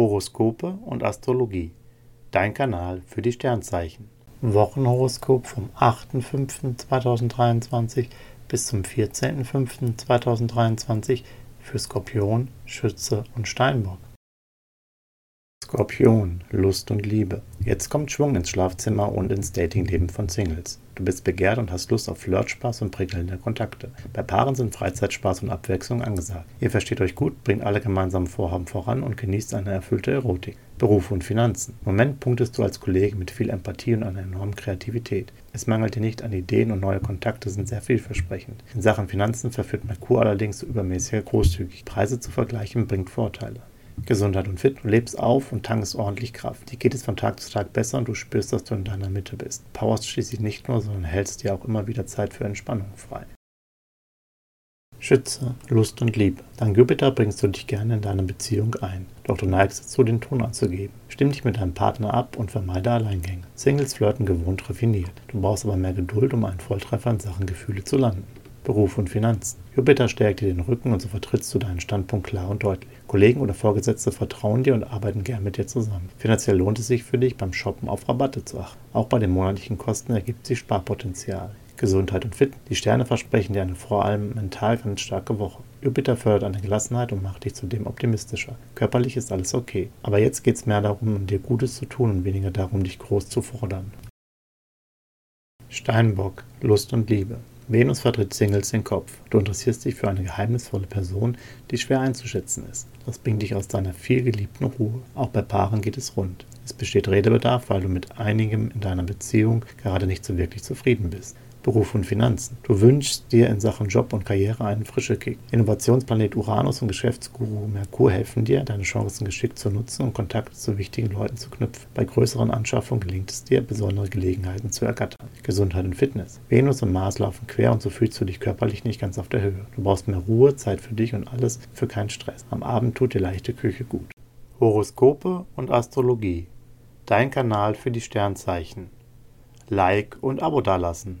Horoskope und Astrologie. Dein Kanal für die Sternzeichen. Wochenhoroskop vom 8.5.2023 bis zum 14.5.2023 für Skorpion, Schütze und Steinbock. Skorpion, Lust und Liebe. Jetzt kommt Schwung ins Schlafzimmer und ins Datingleben von Singles. Du bist begehrt und hast Lust auf Flirtspaß und prickelnde Kontakte. Bei Paaren sind Freizeitspaß und Abwechslung angesagt. Ihr versteht euch gut, bringt alle gemeinsamen Vorhaben voran und genießt eine erfüllte Erotik. Beruf und Finanzen. Im Moment punktest du als Kollege mit viel Empathie und einer enormen Kreativität. Es mangelt dir nicht an Ideen und neue Kontakte sind sehr vielversprechend. In Sachen Finanzen verführt Merkur allerdings zu übermäßiger Großzügig. Preise zu vergleichen bringt Vorteile. Gesundheit und fit. Du lebst auf und tankst ordentlich Kraft. Dir geht es von Tag zu Tag besser und du spürst, dass du in deiner Mitte bist. Powerst schließlich nicht nur, sondern hältst dir auch immer wieder Zeit für Entspannung frei. Schütze, Lust und Liebe. Dank Jupiter bringst du dich gerne in deine Beziehung ein. Doch du neigst dazu, den Ton anzugeben. Stimm dich mit deinem Partner ab und vermeide Alleingänge. Singles flirten gewohnt raffiniert. Du brauchst aber mehr Geduld, um einen Volltreffer in Sachen Gefühle zu landen. Beruf und Finanzen. Jupiter stärkt dir den Rücken und so vertrittst du deinen Standpunkt klar und deutlich. Kollegen oder Vorgesetzte vertrauen dir und arbeiten gern mit dir zusammen. Finanziell lohnt es sich für dich, beim Shoppen auf Rabatte zu achten. Auch bei den monatlichen Kosten ergibt sich Sparpotenzial. Gesundheit und Fit. Die Sterne versprechen dir eine vor allem mental ganz starke Woche. Jupiter fördert eine Gelassenheit und macht dich zudem optimistischer. Körperlich ist alles okay. Aber jetzt geht es mehr darum, dir Gutes zu tun und weniger darum, dich groß zu fordern. Steinbock, Lust und Liebe. Venus vertritt Singles den Kopf. Du interessierst dich für eine geheimnisvolle Person, die schwer einzuschätzen ist. Das bringt dich aus deiner vielgeliebten Ruhe. Auch bei Paaren geht es rund. Es besteht Redebedarf, weil du mit einigem in deiner Beziehung gerade nicht so wirklich zufrieden bist. Beruf und Finanzen. Du wünschst dir in Sachen Job und Karriere einen frischen Kick. Innovationsplanet Uranus und Geschäftsguru Merkur helfen dir, deine Chancen geschickt zu nutzen und Kontakte zu wichtigen Leuten zu knüpfen. Bei größeren Anschaffungen gelingt es dir, besondere Gelegenheiten zu ergattern. Gesundheit und Fitness. Venus und Mars laufen quer und so fühlst du dich körperlich nicht ganz auf der Höhe. Du brauchst mehr Ruhe, Zeit für dich und alles für keinen Stress. Am Abend tut dir leichte Küche gut. Horoskope und Astrologie. Dein Kanal für die Sternzeichen. Like und Abo dalassen.